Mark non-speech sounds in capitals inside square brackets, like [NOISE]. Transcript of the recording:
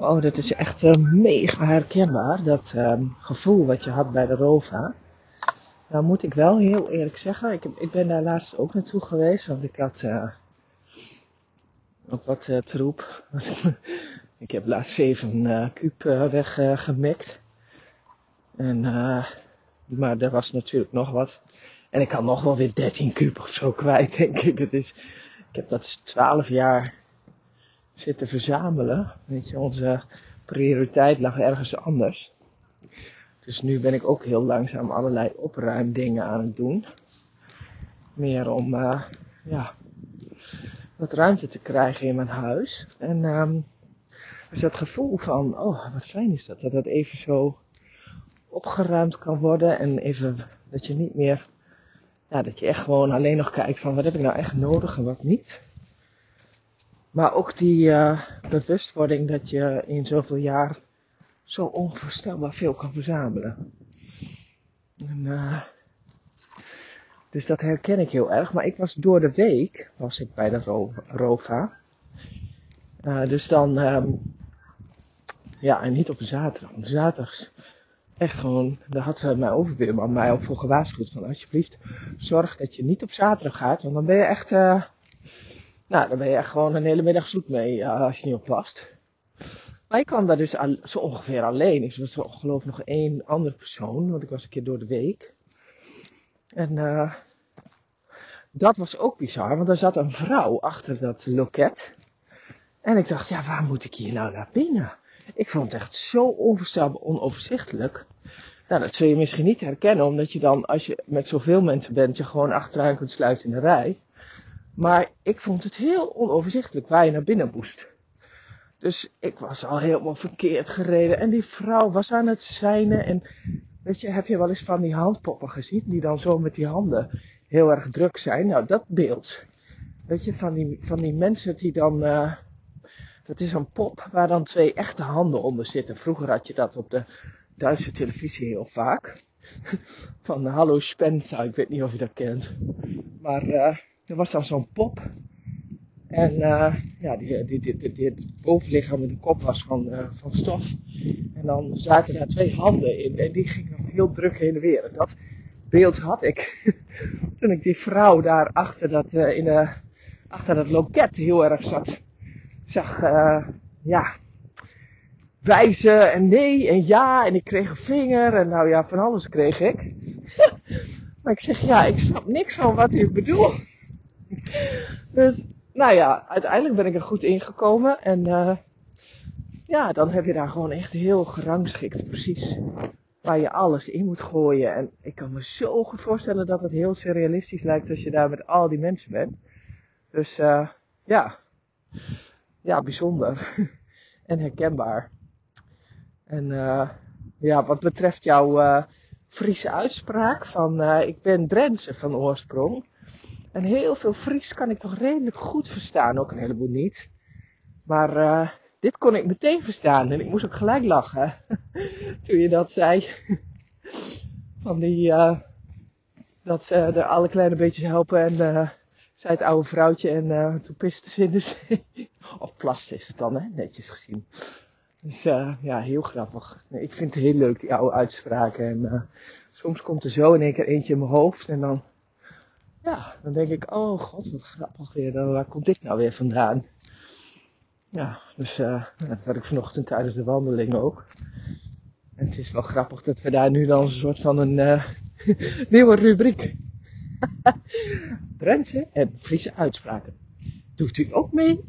Oh, dat is echt uh, mega herkenbaar. Dat uh, gevoel wat je had bij de Rova. Nou moet ik wel heel eerlijk zeggen, ik, ik ben daar laatst ook naartoe geweest, want ik had uh, ook wat uh, troep. [LAUGHS] ik heb laatst 7 uh, kuub weggemikt. en, maar er was natuurlijk nog wat. En ik kan nog wel weer 13 kuub of zo kwijt, [LAUGHS] denk ik. Het is, ik heb dat 12 jaar zitten verzamelen. Weet je, onze prioriteit lag ergens anders. Dus nu ben ik ook heel langzaam allerlei opruimdingen aan het doen. Meer om uh, ja, wat ruimte te krijgen in mijn huis. En um, dus dat gevoel van, oh wat fijn is dat, dat dat even zo opgeruimd kan worden. En even dat je niet meer, ja, dat je echt gewoon alleen nog kijkt van wat heb ik nou echt nodig en wat niet. Maar ook die uh, bewustwording dat je in zoveel jaar zo onvoorstelbaar veel kan verzamelen. En, uh, dus dat herken ik heel erg. Maar ik was door de week, was ik bij de Ro ROVA. Uh, dus dan, um, ja, en niet op zaterdag. Want zaterdags echt gewoon, daar had mijn overbuurman mij ook voor gewaarschuwd. Van alsjeblieft, zorg dat je niet op zaterdag gaat. Want dan ben je echt, uh, nou, dan ben je echt gewoon een hele middag zoet mee als je niet oppast. Maar ik kwam daar dus al, zo ongeveer alleen. Ik was geloof nog één andere persoon, want ik was een keer door de week. En uh, dat was ook bizar, want er zat een vrouw achter dat loket. En ik dacht, ja, waar moet ik hier nou naar binnen? Ik vond het echt zo onvoorstelbaar onoverzichtelijk. Nou, dat zul je misschien niet herkennen, omdat je dan, als je met zoveel mensen bent, je gewoon achteraan kunt sluiten in de rij. Maar ik vond het heel onoverzichtelijk waar je naar binnen moest. Dus ik was al helemaal verkeerd gereden. En die vrouw was aan het zwijnen. En weet je, heb je wel eens van die handpoppen gezien? Die dan zo met die handen heel erg druk zijn. Nou, dat beeld. Weet je, van die, van die mensen die dan. Uh, dat is een pop waar dan twee echte handen onder zitten. Vroeger had je dat op de Duitse televisie heel vaak. [LAUGHS] Van Hallo Spencer, ik weet niet of je dat kent. Maar uh, er was dan zo'n pop. En uh, ja, die, die, het bovenlichaam en de kop was van, uh, van stof. En dan zaten daar twee handen in. En die gingen nog heel druk heen en weer. En dat beeld had ik [LAUGHS] toen ik die vrouw daar achter dat, uh, in achter dat loket heel erg zat. Zag, ja, wijzen en nee en ja. En ik kreeg een vinger. En nou ja, van alles kreeg ik. [LAUGHS] maar ik zeg, ja, ik snap niks van wat u bedoelt. Dus nou ja, uiteindelijk ben ik er goed ingekomen. En uh, ja, dan heb je daar gewoon echt heel gerangschikt. Precies waar je alles in moet gooien. En ik kan me zo goed voorstellen dat het heel surrealistisch lijkt als je daar met al die mensen bent. Dus uh, ja, ja, bijzonder. [LAUGHS] en herkenbaar. En uh, ja, wat betreft jouw Friese uitspraak van ik ben Drentse van oorsprong. En heel veel Fries kan ik toch redelijk goed verstaan, ook een heleboel niet. Maar uh, dit kon ik meteen verstaan en ik moest ook gelijk lachen [LAUGHS] toen je dat zei. [LAUGHS] Van die, uh, dat ze er alle kleine beetjes helpen en uh, zei het oude vrouwtje en toen piste ze in de zee. [LAUGHS] of plaste is het dan, hè? netjes gezien. Dus ja, heel grappig. Nee, ik vind het heel leuk, die oude uitspraken. En soms komt er zo in één keer eentje in mijn hoofd en dan ja, dan denk ik, oh god, wat grappig weer. Dan, waar komt dit nou weer vandaan? Ja, dus uh, dat had ik vanochtend tijdens de wandeling ook. En het is wel grappig dat we daar nu dan een soort van een uh, [LAUGHS] nieuwe rubriek. [LAUGHS] Drentse en Friese uitspraken. Doet u ook mee?